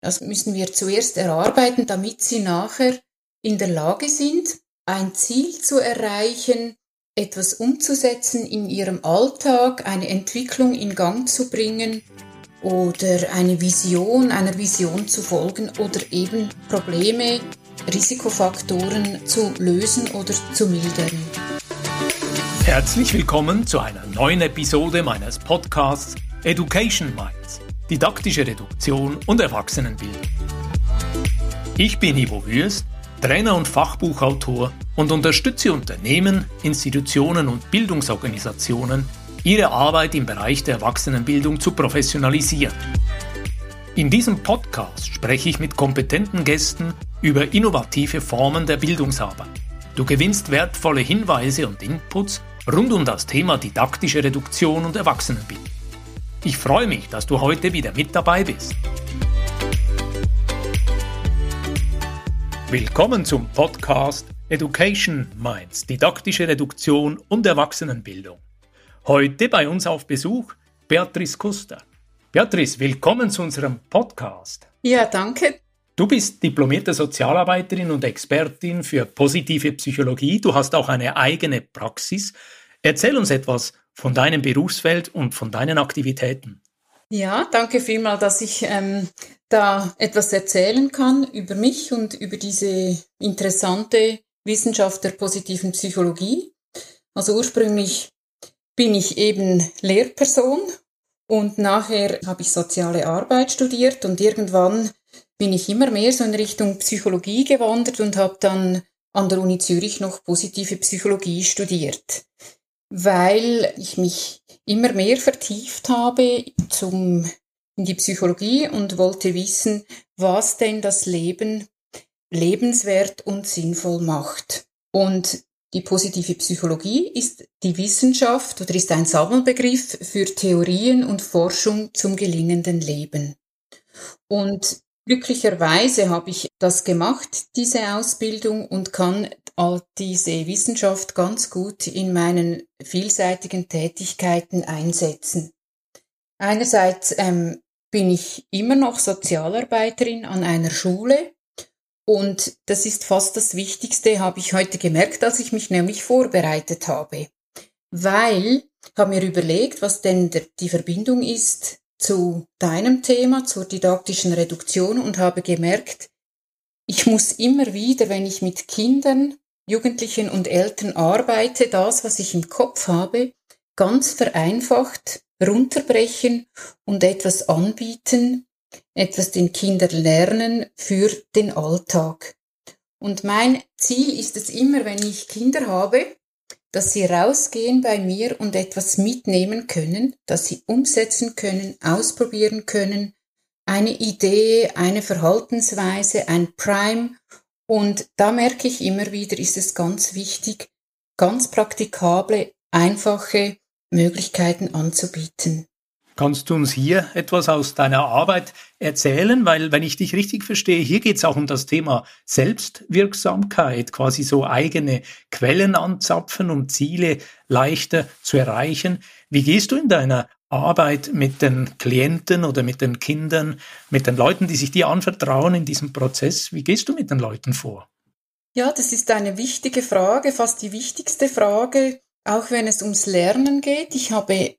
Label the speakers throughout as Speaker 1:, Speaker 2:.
Speaker 1: Das müssen wir zuerst erarbeiten, damit sie nachher in der Lage sind, ein Ziel zu erreichen, etwas umzusetzen in ihrem Alltag, eine Entwicklung in Gang zu bringen oder eine Vision, einer Vision zu folgen oder eben Probleme, Risikofaktoren zu lösen oder zu mildern.
Speaker 2: Herzlich willkommen zu einer neuen Episode meines Podcasts Education Minds, didaktische Reduktion und Erwachsenenbildung. Ich bin Ivo Würst, Trainer und Fachbuchautor und unterstütze Unternehmen, Institutionen und Bildungsorganisationen, ihre Arbeit im Bereich der Erwachsenenbildung zu professionalisieren. In diesem Podcast spreche ich mit kompetenten Gästen über innovative Formen der Bildungsarbeit. Du gewinnst wertvolle Hinweise und Inputs rund um das Thema didaktische Reduktion und Erwachsenenbildung. Ich freue mich, dass du heute wieder mit dabei bist. Willkommen zum Podcast Education Minds, didaktische Reduktion und Erwachsenenbildung. Heute bei uns auf Besuch Beatrice Kuster. Beatrice, willkommen zu unserem Podcast.
Speaker 1: Ja, danke.
Speaker 2: Du bist diplomierte Sozialarbeiterin und Expertin für positive Psychologie. Du hast auch eine eigene Praxis. Erzähl uns etwas von deinem Berufsfeld und von deinen Aktivitäten.
Speaker 1: Ja, danke vielmals, dass ich ähm, da etwas erzählen kann über mich und über diese interessante Wissenschaft der positiven Psychologie. Also ursprünglich bin ich eben Lehrperson und nachher habe ich soziale Arbeit studiert und irgendwann bin ich immer mehr so in Richtung Psychologie gewandert und habe dann an der Uni Zürich noch positive Psychologie studiert weil ich mich immer mehr vertieft habe zum, in die Psychologie und wollte wissen, was denn das Leben lebenswert und sinnvoll macht. Und die positive Psychologie ist die Wissenschaft oder ist ein Sammelbegriff für Theorien und Forschung zum gelingenden Leben. Und glücklicherweise habe ich das gemacht, diese Ausbildung, und kann all diese Wissenschaft ganz gut in meinen vielseitigen Tätigkeiten einsetzen. Einerseits ähm, bin ich immer noch Sozialarbeiterin an einer Schule und das ist fast das Wichtigste, habe ich heute gemerkt, als ich mich nämlich vorbereitet habe. Weil ich habe mir überlegt, was denn der, die Verbindung ist zu deinem Thema, zur didaktischen Reduktion und habe gemerkt, ich muss immer wieder, wenn ich mit Kindern Jugendlichen und Eltern arbeite, das, was ich im Kopf habe, ganz vereinfacht runterbrechen und etwas anbieten, etwas den Kindern lernen für den Alltag. Und mein Ziel ist es immer, wenn ich Kinder habe, dass sie rausgehen bei mir und etwas mitnehmen können, dass sie umsetzen können, ausprobieren können, eine Idee, eine Verhaltensweise, ein Prime und da merke ich immer wieder, ist es ganz wichtig, ganz praktikable, einfache Möglichkeiten anzubieten.
Speaker 2: Kannst du uns hier etwas aus deiner Arbeit erzählen? Weil, wenn ich dich richtig verstehe, hier geht es auch um das Thema Selbstwirksamkeit, quasi so eigene Quellen anzapfen, um Ziele leichter zu erreichen. Wie gehst du in deiner Arbeit mit den Klienten oder mit den Kindern, mit den Leuten, die sich dir anvertrauen in diesem Prozess? Wie gehst du mit den Leuten vor?
Speaker 1: Ja, das ist eine wichtige Frage, fast die wichtigste Frage, auch wenn es ums Lernen geht. Ich habe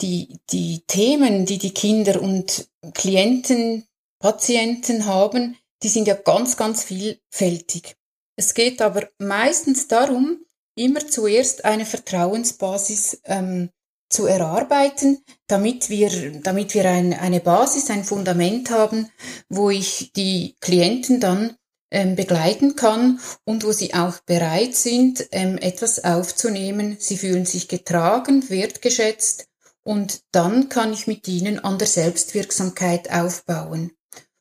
Speaker 1: die, die Themen, die die Kinder und Klienten, Patienten haben, die sind ja ganz, ganz vielfältig. Es geht aber meistens darum, immer zuerst eine Vertrauensbasis ähm, zu erarbeiten, damit wir, damit wir ein, eine Basis, ein Fundament haben, wo ich die Klienten dann ähm, begleiten kann und wo sie auch bereit sind, ähm, etwas aufzunehmen. Sie fühlen sich getragen, wertgeschätzt und dann kann ich mit ihnen an der Selbstwirksamkeit aufbauen.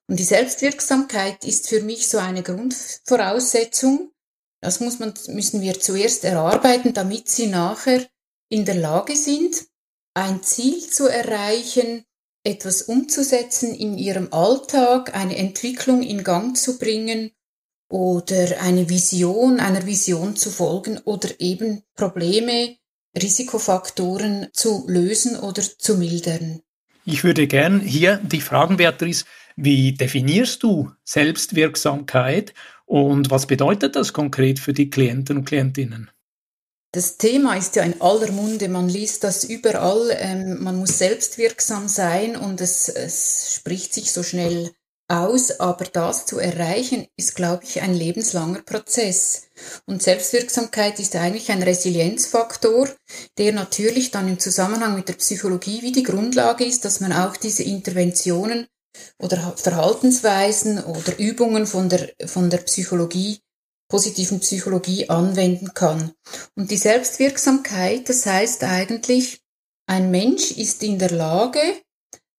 Speaker 1: Und die Selbstwirksamkeit ist für mich so eine Grundvoraussetzung. Das muss man, müssen wir zuerst erarbeiten, damit sie nachher in der Lage sind, ein Ziel zu erreichen, etwas umzusetzen in ihrem Alltag, eine Entwicklung in Gang zu bringen oder eine Vision, einer Vision zu folgen oder eben Probleme, Risikofaktoren zu lösen oder zu mildern.
Speaker 2: Ich würde gern hier dich fragen, Beatrice, Wie definierst du Selbstwirksamkeit und was bedeutet das konkret für die Klienten und Klientinnen?
Speaker 1: Das Thema ist ja in aller Munde, man liest das überall, ähm, man muss selbstwirksam sein und es, es spricht sich so schnell aus, aber das zu erreichen ist, glaube ich, ein lebenslanger Prozess. Und Selbstwirksamkeit ist eigentlich ein Resilienzfaktor, der natürlich dann im Zusammenhang mit der Psychologie wie die Grundlage ist, dass man auch diese Interventionen oder Verhaltensweisen oder Übungen von der, von der Psychologie positiven Psychologie anwenden kann. Und die Selbstwirksamkeit, das heißt eigentlich, ein Mensch ist in der Lage,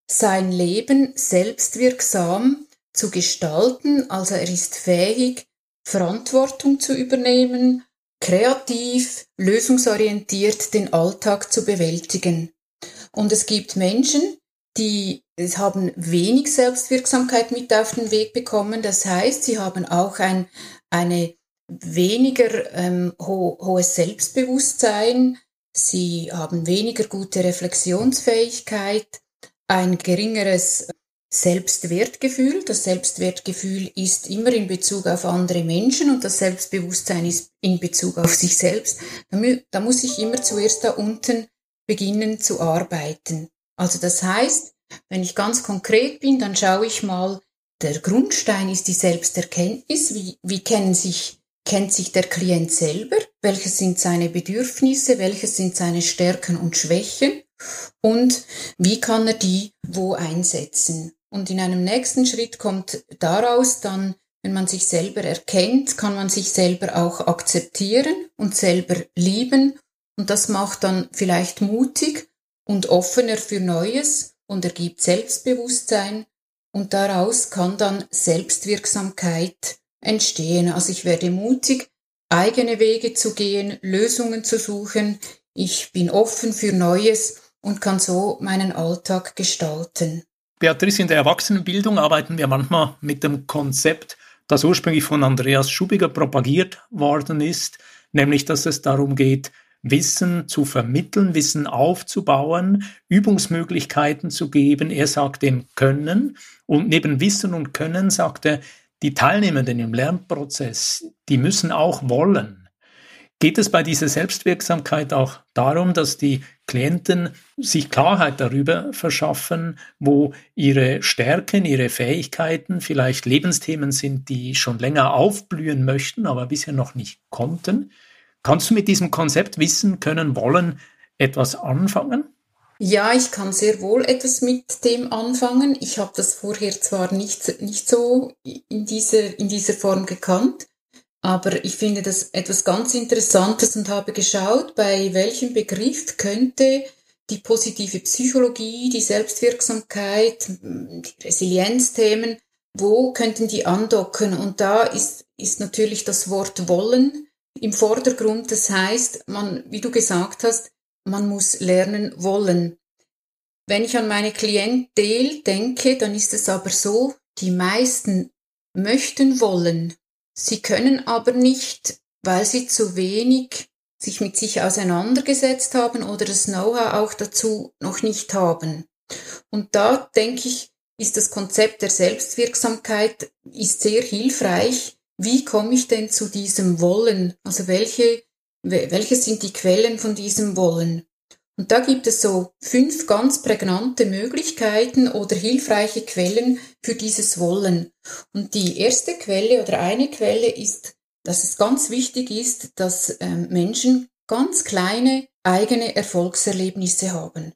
Speaker 1: sein Leben selbstwirksam zu gestalten, also er ist fähig, Verantwortung zu übernehmen, kreativ, lösungsorientiert den Alltag zu bewältigen. Und es gibt Menschen, die haben wenig Selbstwirksamkeit mit auf den Weg bekommen. Das heißt, sie haben auch ein, eine weniger ähm, ho hohes Selbstbewusstsein, sie haben weniger gute Reflexionsfähigkeit, ein geringeres Selbstwertgefühl. Das Selbstwertgefühl ist immer in Bezug auf andere Menschen und das Selbstbewusstsein ist in Bezug auf sich selbst. Da, muss ich immer zuerst da unten beginnen zu arbeiten. Also das heißt, wenn ich ganz konkret bin, dann schaue ich mal, der Grundstein ist die Selbsterkenntnis. Wie, wie kennen sich Kennt sich der Klient selber? Welche sind seine Bedürfnisse? Welche sind seine Stärken und Schwächen? Und wie kann er die wo einsetzen? Und in einem nächsten Schritt kommt daraus dann, wenn man sich selber erkennt, kann man sich selber auch akzeptieren und selber lieben. Und das macht dann vielleicht mutig und offener für Neues und ergibt Selbstbewusstsein. Und daraus kann dann Selbstwirksamkeit entstehen. Also ich werde mutig, eigene Wege zu gehen, Lösungen zu suchen. Ich bin offen für Neues und kann so meinen Alltag gestalten.
Speaker 2: Beatrice, in der Erwachsenenbildung arbeiten wir manchmal mit dem Konzept, das ursprünglich von Andreas Schubiger propagiert worden ist, nämlich dass es darum geht, Wissen zu vermitteln, Wissen aufzubauen, Übungsmöglichkeiten zu geben. Er sagt dem Können und neben Wissen und Können sagt er, die Teilnehmenden im Lernprozess, die müssen auch wollen. Geht es bei dieser Selbstwirksamkeit auch darum, dass die Klienten sich Klarheit darüber verschaffen, wo ihre Stärken, ihre Fähigkeiten, vielleicht Lebensthemen sind, die schon länger aufblühen möchten, aber bisher noch nicht konnten? Kannst du mit diesem Konzept Wissen, Können, Wollen etwas anfangen?
Speaker 1: Ja, ich kann sehr wohl etwas mit dem anfangen. Ich habe das vorher zwar nicht, nicht so in dieser, in dieser Form gekannt, aber ich finde das etwas ganz Interessantes und habe geschaut, bei welchem Begriff könnte die positive Psychologie, die Selbstwirksamkeit, die Resilienzthemen, wo könnten die andocken? Und da ist, ist natürlich das Wort wollen im Vordergrund. Das heißt, man, wie du gesagt hast, man muss lernen wollen. Wenn ich an meine Klientel denke, dann ist es aber so, die meisten möchten wollen. Sie können aber nicht, weil sie zu wenig sich mit sich auseinandergesetzt haben oder das Know-how auch dazu noch nicht haben. Und da denke ich, ist das Konzept der Selbstwirksamkeit ist sehr hilfreich. Wie komme ich denn zu diesem Wollen? Also welche welche sind die Quellen von diesem Wollen? Und da gibt es so fünf ganz prägnante Möglichkeiten oder hilfreiche Quellen für dieses Wollen. Und die erste Quelle oder eine Quelle ist, dass es ganz wichtig ist, dass ähm, Menschen ganz kleine eigene Erfolgserlebnisse haben.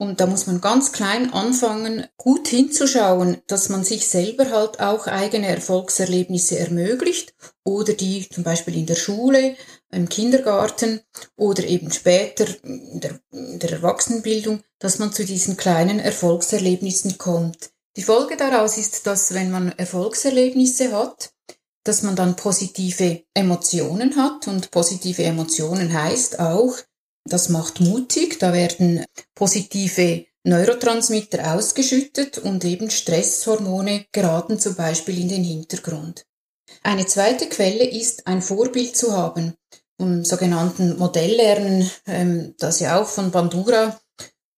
Speaker 1: Und da muss man ganz klein anfangen, gut hinzuschauen, dass man sich selber halt auch eigene Erfolgserlebnisse ermöglicht oder die zum Beispiel in der Schule, im Kindergarten oder eben später in der, in der Erwachsenenbildung, dass man zu diesen kleinen Erfolgserlebnissen kommt. Die Folge daraus ist, dass wenn man Erfolgserlebnisse hat, dass man dann positive Emotionen hat und positive Emotionen heißt auch, das macht mutig, da werden positive Neurotransmitter ausgeschüttet und eben Stresshormone geraten zum Beispiel in den Hintergrund. Eine zweite Quelle ist, ein Vorbild zu haben. Im sogenannten Modelllernen, ähm, das ja auch von Bandura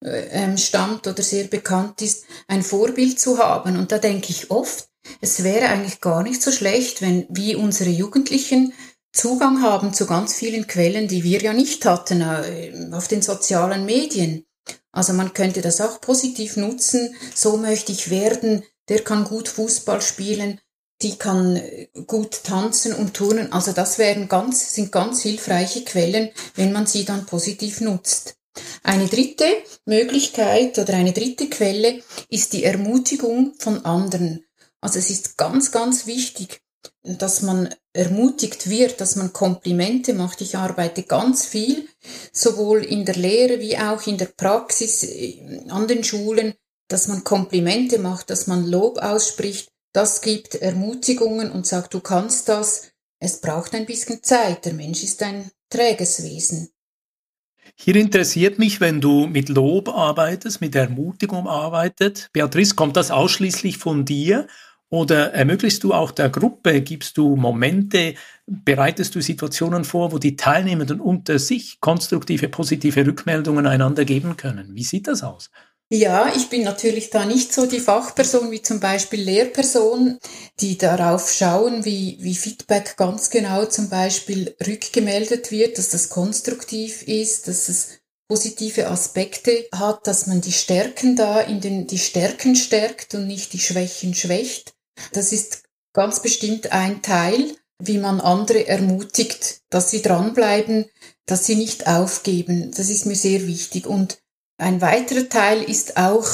Speaker 1: äh, ähm, stammt oder sehr bekannt ist, ein Vorbild zu haben. Und da denke ich oft, es wäre eigentlich gar nicht so schlecht, wenn wie unsere Jugendlichen Zugang haben zu ganz vielen Quellen, die wir ja nicht hatten äh, auf den sozialen Medien. Also man könnte das auch positiv nutzen. So möchte ich werden. Der kann gut Fußball spielen. Die kann äh, gut tanzen und turnen. Also das wären ganz, sind ganz hilfreiche Quellen, wenn man sie dann positiv nutzt. Eine dritte Möglichkeit oder eine dritte Quelle ist die Ermutigung von anderen. Also es ist ganz, ganz wichtig, dass man ermutigt wird, dass man Komplimente macht. Ich arbeite ganz viel, sowohl in der Lehre wie auch in der Praxis äh, an den Schulen, dass man Komplimente macht, dass man Lob ausspricht. Das gibt Ermutigungen und sagt, du kannst das. Es braucht ein bisschen Zeit. Der Mensch ist ein träges Wesen.
Speaker 2: Hier interessiert mich, wenn du mit Lob arbeitest, mit Ermutigung arbeitest. Beatrice, kommt das ausschließlich von dir oder ermöglichst du auch der Gruppe, gibst du Momente, bereitest du Situationen vor, wo die Teilnehmenden unter sich konstruktive, positive Rückmeldungen einander geben können? Wie sieht das aus?
Speaker 1: Ja, ich bin natürlich da nicht so die Fachperson wie zum Beispiel Lehrperson, die darauf schauen, wie, wie Feedback ganz genau zum Beispiel rückgemeldet wird, dass das konstruktiv ist, dass es positive Aspekte hat, dass man die Stärken da in den, die Stärken stärkt und nicht die Schwächen schwächt. Das ist ganz bestimmt ein Teil, wie man andere ermutigt, dass sie dranbleiben, dass sie nicht aufgeben. Das ist mir sehr wichtig. Und ein weiterer Teil ist auch,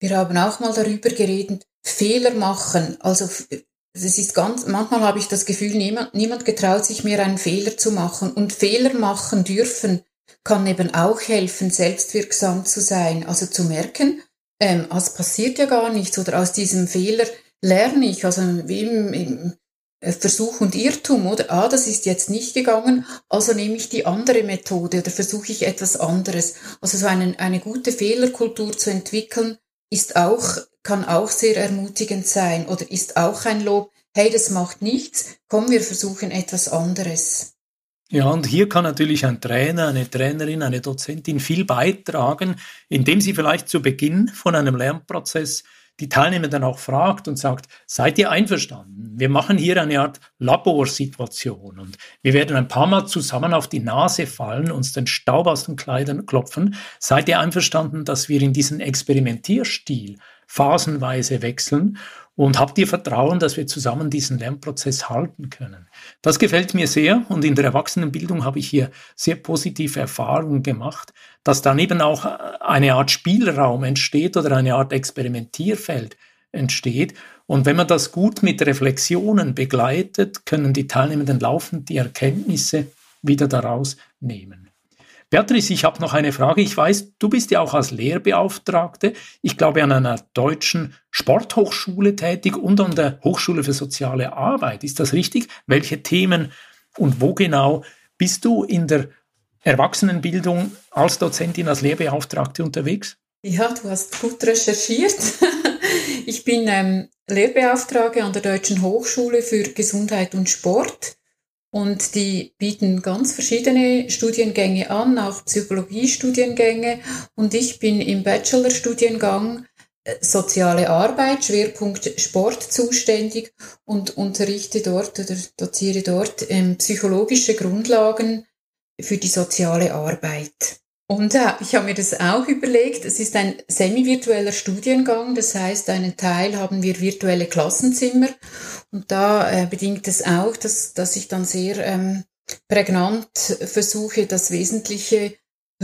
Speaker 1: wir haben auch mal darüber geredet, Fehler machen. Also das ist ganz, manchmal habe ich das Gefühl, niemand, niemand getraut sich mehr einen Fehler zu machen. Und Fehler machen dürfen kann eben auch helfen, selbstwirksam zu sein. Also zu merken, ähm, es passiert ja gar nichts oder aus diesem Fehler lerne ich, also wie im, im Versuch und Irrtum, oder? Ah, das ist jetzt nicht gegangen, also nehme ich die andere Methode oder versuche ich etwas anderes. Also so eine, eine gute Fehlerkultur zu entwickeln, ist auch, kann auch sehr ermutigend sein oder ist auch ein Lob. Hey, das macht nichts. Komm, wir versuchen etwas anderes.
Speaker 2: Ja, und hier kann natürlich ein Trainer, eine Trainerin, eine Dozentin viel beitragen, indem sie vielleicht zu Beginn von einem Lernprozess die Teilnehmer dann auch fragt und sagt, seid ihr einverstanden? Wir machen hier eine Art Laborsituation und wir werden ein paar Mal zusammen auf die Nase fallen, uns den Staub aus den Kleidern klopfen. Seid ihr einverstanden, dass wir in diesen Experimentierstil phasenweise wechseln und habt ihr Vertrauen, dass wir zusammen diesen Lernprozess halten können. Das gefällt mir sehr und in der Erwachsenenbildung habe ich hier sehr positive Erfahrungen gemacht, dass dann eben auch eine Art Spielraum entsteht oder eine Art Experimentierfeld entsteht. Und wenn man das gut mit Reflexionen begleitet, können die Teilnehmenden laufend die Erkenntnisse wieder daraus nehmen. Beatrice, ich habe noch eine Frage. Ich weiß, du bist ja auch als Lehrbeauftragte, ich glaube, an einer deutschen Sporthochschule tätig und an der Hochschule für soziale Arbeit. Ist das richtig? Welche Themen und wo genau bist du in der Erwachsenenbildung als Dozentin, als Lehrbeauftragte unterwegs?
Speaker 1: Ja, du hast gut recherchiert. Ich bin ähm, Lehrbeauftragte an der Deutschen Hochschule für Gesundheit und Sport und die bieten ganz verschiedene Studiengänge an, auch Psychologiestudiengänge. Und ich bin im Bachelorstudiengang äh, Soziale Arbeit, Schwerpunkt Sport zuständig und unterrichte dort oder doziere dort ähm, psychologische Grundlagen für die soziale Arbeit. Und äh, ich habe mir das auch überlegt. Es ist ein semi-virtueller Studiengang. Das heißt, einen Teil haben wir virtuelle Klassenzimmer. Und da äh, bedingt es auch, dass, dass ich dann sehr ähm, prägnant versuche, das Wesentliche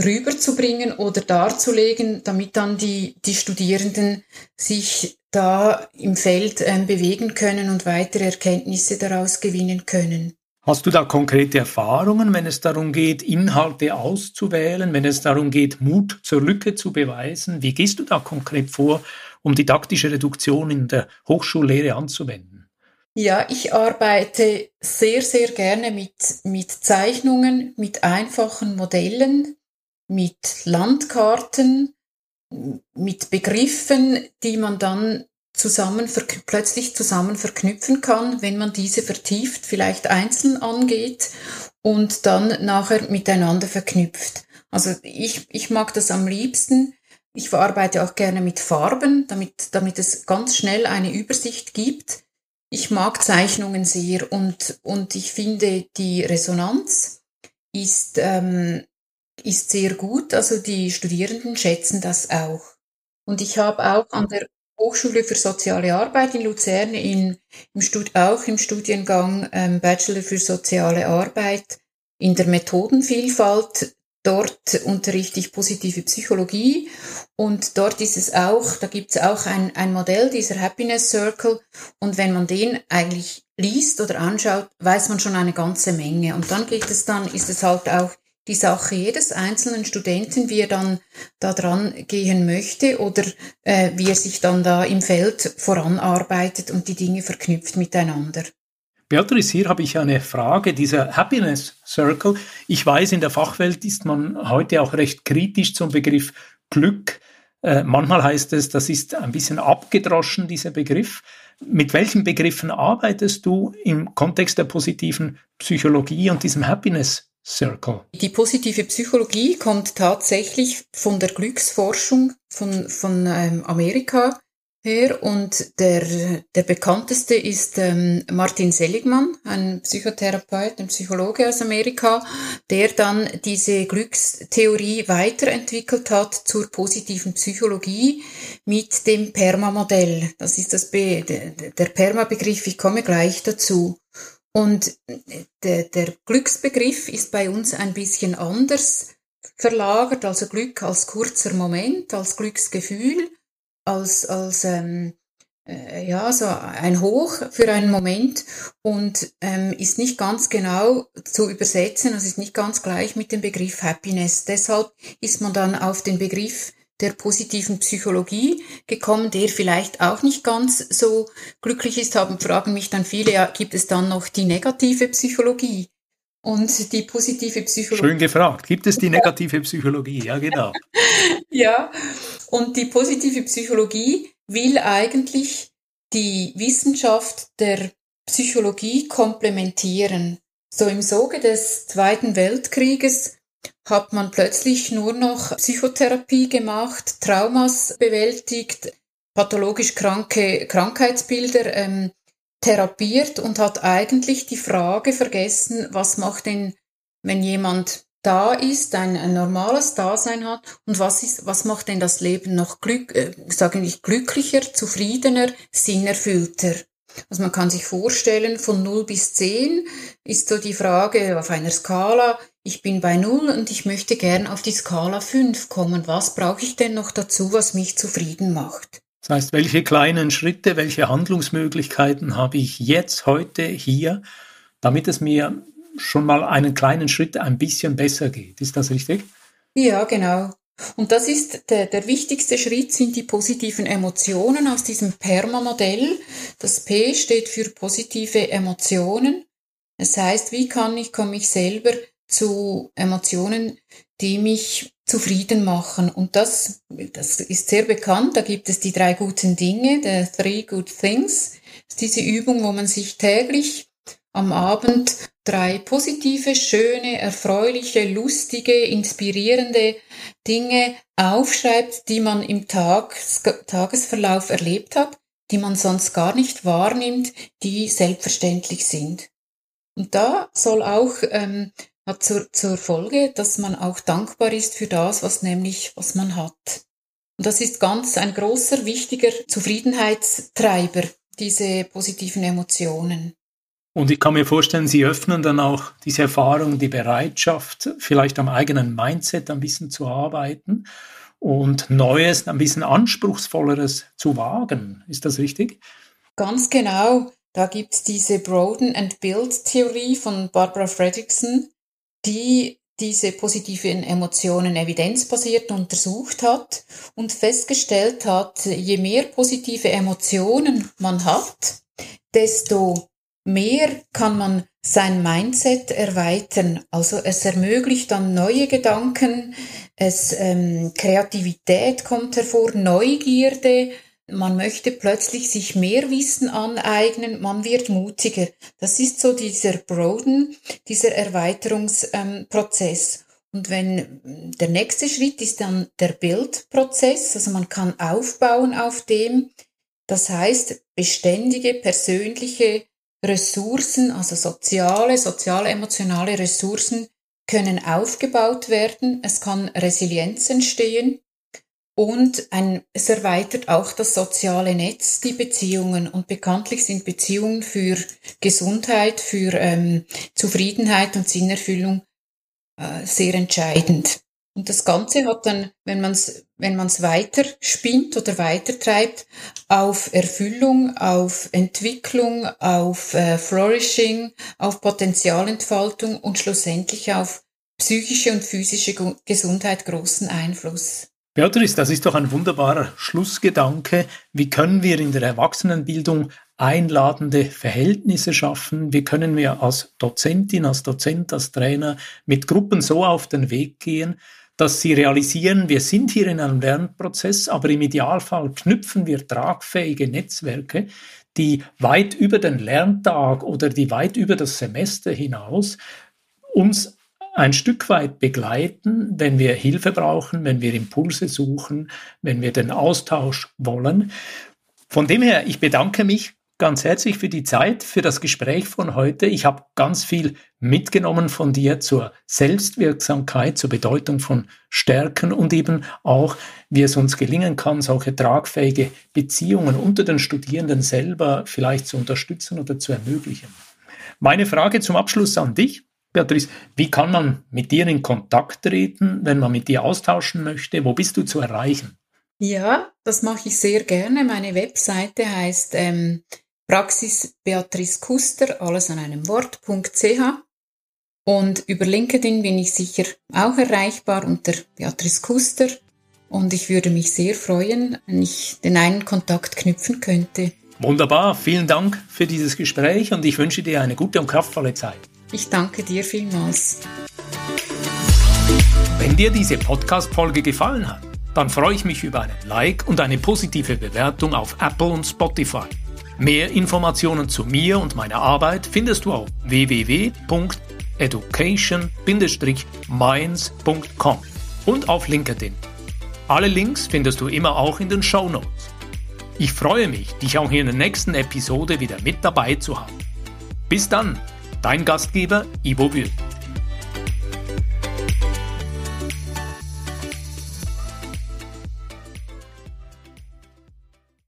Speaker 1: rüberzubringen oder darzulegen, damit dann die, die Studierenden sich da im Feld ähm, bewegen können und weitere Erkenntnisse daraus gewinnen können.
Speaker 2: Hast du da konkrete Erfahrungen, wenn es darum geht, Inhalte auszuwählen, wenn es darum geht, Mut zur Lücke zu beweisen? Wie gehst du da konkret vor, um didaktische Reduktion in der Hochschullehre anzuwenden?
Speaker 1: Ja, ich arbeite sehr, sehr gerne mit, mit Zeichnungen, mit einfachen Modellen, mit Landkarten, mit Begriffen, die man dann zusammen plötzlich zusammen verknüpfen kann, wenn man diese vertieft, vielleicht einzeln angeht und dann nachher miteinander verknüpft. Also ich, ich mag das am liebsten, Ich verarbeite auch gerne mit Farben, damit, damit es ganz schnell eine Übersicht gibt. Ich mag Zeichnungen sehr und, und ich finde, die Resonanz ist, ähm, ist sehr gut. Also die Studierenden schätzen das auch. Und ich habe auch an der Hochschule für soziale Arbeit in Luzern in, im auch im Studiengang ähm, Bachelor für soziale Arbeit in der Methodenvielfalt. Dort unterrichte ich positive Psychologie und dort ist es auch, da gibt es auch ein, ein Modell, dieser Happiness Circle. Und wenn man den eigentlich liest oder anschaut, weiß man schon eine ganze Menge. Und dann geht es dann, ist es halt auch die Sache jedes einzelnen Studenten, wie er dann da dran gehen möchte oder äh, wie er sich dann da im Feld voranarbeitet und die Dinge verknüpft miteinander.
Speaker 2: Beatrice, hier habe ich eine Frage, dieser Happiness Circle. Ich weiß, in der Fachwelt ist man heute auch recht kritisch zum Begriff Glück. Äh, manchmal heißt es, das ist ein bisschen abgedroschen, dieser Begriff. Mit welchen Begriffen arbeitest du im Kontext der positiven Psychologie und diesem Happiness Circle.
Speaker 1: Die positive Psychologie kommt tatsächlich von der Glücksforschung von, von ähm, Amerika her und der, der bekannteste ist ähm, Martin Seligmann, ein Psychotherapeut, ein Psychologe aus Amerika, der dann diese Glückstheorie weiterentwickelt hat zur positiven Psychologie mit dem PERMA-Modell. Das ist das Be der PERMA-Begriff, ich komme gleich dazu. Und der, der Glücksbegriff ist bei uns ein bisschen anders verlagert, also Glück als kurzer Moment, als Glücksgefühl, als, als ähm, äh, ja, so ein Hoch für einen Moment und ähm, ist nicht ganz genau zu übersetzen, also ist nicht ganz gleich mit dem Begriff Happiness. Deshalb ist man dann auf den Begriff der positiven Psychologie gekommen, der vielleicht auch nicht ganz so glücklich ist, haben, fragen mich dann viele, ja, gibt es dann noch die negative Psychologie? Und die positive Psychologie.
Speaker 2: Schön gefragt. Gibt es die negative Psychologie? Ja, genau.
Speaker 1: ja. Und die positive Psychologie will eigentlich die Wissenschaft der Psychologie komplementieren. So im Zuge des Zweiten Weltkrieges hat man plötzlich nur noch Psychotherapie gemacht, Traumas bewältigt, pathologisch kranke Krankheitsbilder ähm, therapiert und hat eigentlich die Frage vergessen, was macht denn, wenn jemand da ist, ein, ein normales Dasein hat und was ist, was macht denn das Leben noch glück, äh, sagen ich glücklicher, zufriedener, sinnerfüllter? Also man kann sich vorstellen, von 0 bis 10 ist so die Frage auf einer Skala, ich bin bei 0 und ich möchte gern auf die Skala 5 kommen. Was brauche ich denn noch dazu, was mich zufrieden macht?
Speaker 2: Das heißt, welche kleinen Schritte, welche Handlungsmöglichkeiten habe ich jetzt, heute, hier, damit es mir schon mal einen kleinen Schritt ein bisschen besser geht. Ist das richtig?
Speaker 1: Ja, genau. Und das ist der, der wichtigste Schritt, sind die positiven Emotionen aus diesem PERMA-Modell. Das P steht für positive Emotionen. Das heißt, wie kann ich, komme ich selber zu Emotionen, die mich zufrieden machen. Und das, das ist sehr bekannt. Da gibt es die drei guten Dinge, the three good things. Das ist diese Übung, wo man sich täglich am Abend drei positive, schöne, erfreuliche, lustige, inspirierende Dinge aufschreibt, die man im Tages Tagesverlauf erlebt hat, die man sonst gar nicht wahrnimmt, die selbstverständlich sind. Und da soll auch ähm, hat zur, zur Folge, dass man auch dankbar ist für das, was nämlich, was man hat. Und das ist ganz ein großer, wichtiger Zufriedenheitstreiber, diese positiven Emotionen.
Speaker 2: Und ich kann mir vorstellen, Sie öffnen dann auch diese Erfahrung, die Bereitschaft, vielleicht am eigenen Mindset ein bisschen zu arbeiten und Neues, ein bisschen Anspruchsvolleres zu wagen. Ist das richtig?
Speaker 1: Ganz genau. Da gibt's diese Broaden and Build Theorie von Barbara Fredrickson, die diese positiven Emotionen evidenzbasiert untersucht hat und festgestellt hat, je mehr positive Emotionen man hat, desto mehr kann man sein Mindset erweitern. Also es ermöglicht dann neue Gedanken, es ähm, Kreativität kommt hervor, Neugierde, man möchte plötzlich sich mehr Wissen aneignen, man wird mutiger. Das ist so dieser Broaden, dieser Erweiterungsprozess. Ähm, Und wenn der nächste Schritt ist dann der Bildprozess, also man kann aufbauen auf dem. Das heißt, beständige persönliche Ressourcen, also soziale, sozial-emotionale Ressourcen können aufgebaut werden. Es kann Resilienz entstehen und ein, es erweitert auch das soziale Netz, die Beziehungen. Und bekanntlich sind Beziehungen für Gesundheit, für ähm, Zufriedenheit und Sinnerfüllung äh, sehr entscheidend. Und das Ganze hat dann, wenn man es wenn man's weiter spinnt oder weitertreibt, auf Erfüllung, auf Entwicklung, auf äh, Flourishing, auf Potenzialentfaltung und schlussendlich auf psychische und physische Gesundheit großen Einfluss.
Speaker 2: Beatrice, das ist doch ein wunderbarer Schlussgedanke. Wie können wir in der Erwachsenenbildung einladende Verhältnisse schaffen? Wie können wir als Dozentin, als Dozent, als Trainer mit Gruppen so auf den Weg gehen, dass sie realisieren, wir sind hier in einem Lernprozess, aber im Idealfall knüpfen wir tragfähige Netzwerke, die weit über den Lerntag oder die weit über das Semester hinaus uns ein Stück weit begleiten, wenn wir Hilfe brauchen, wenn wir Impulse suchen, wenn wir den Austausch wollen. Von dem her, ich bedanke mich ganz herzlich für die Zeit, für das Gespräch von heute. Ich habe ganz viel mitgenommen von dir zur Selbstwirksamkeit, zur Bedeutung von Stärken und eben auch, wie es uns gelingen kann, solche tragfähige Beziehungen unter den Studierenden selber vielleicht zu unterstützen oder zu ermöglichen. Meine Frage zum Abschluss an dich. Beatrice, wie kann man mit dir in Kontakt treten, wenn man mit dir austauschen möchte? Wo bist du zu erreichen?
Speaker 1: Ja, das mache ich sehr gerne. Meine Webseite heißt ähm, Praxis Beatrice Kuster, alles an einem Wort.ch. Und über LinkedIn bin ich sicher auch erreichbar unter Beatrice Kuster. Und ich würde mich sehr freuen, wenn ich den einen Kontakt knüpfen könnte.
Speaker 2: Wunderbar, vielen Dank für dieses Gespräch und ich wünsche dir eine gute und kraftvolle Zeit.
Speaker 1: Ich danke dir vielmals.
Speaker 2: Wenn dir diese Podcast-Folge gefallen hat, dann freue ich mich über einen Like und eine positive Bewertung auf Apple und Spotify. Mehr Informationen zu mir und meiner Arbeit findest du auf www.education-minds.com und auf LinkedIn. Alle Links findest du immer auch in den Show Notes. Ich freue mich, dich auch in der nächsten Episode wieder mit dabei zu haben. Bis dann! Dein Gastgeber Ivo Wild.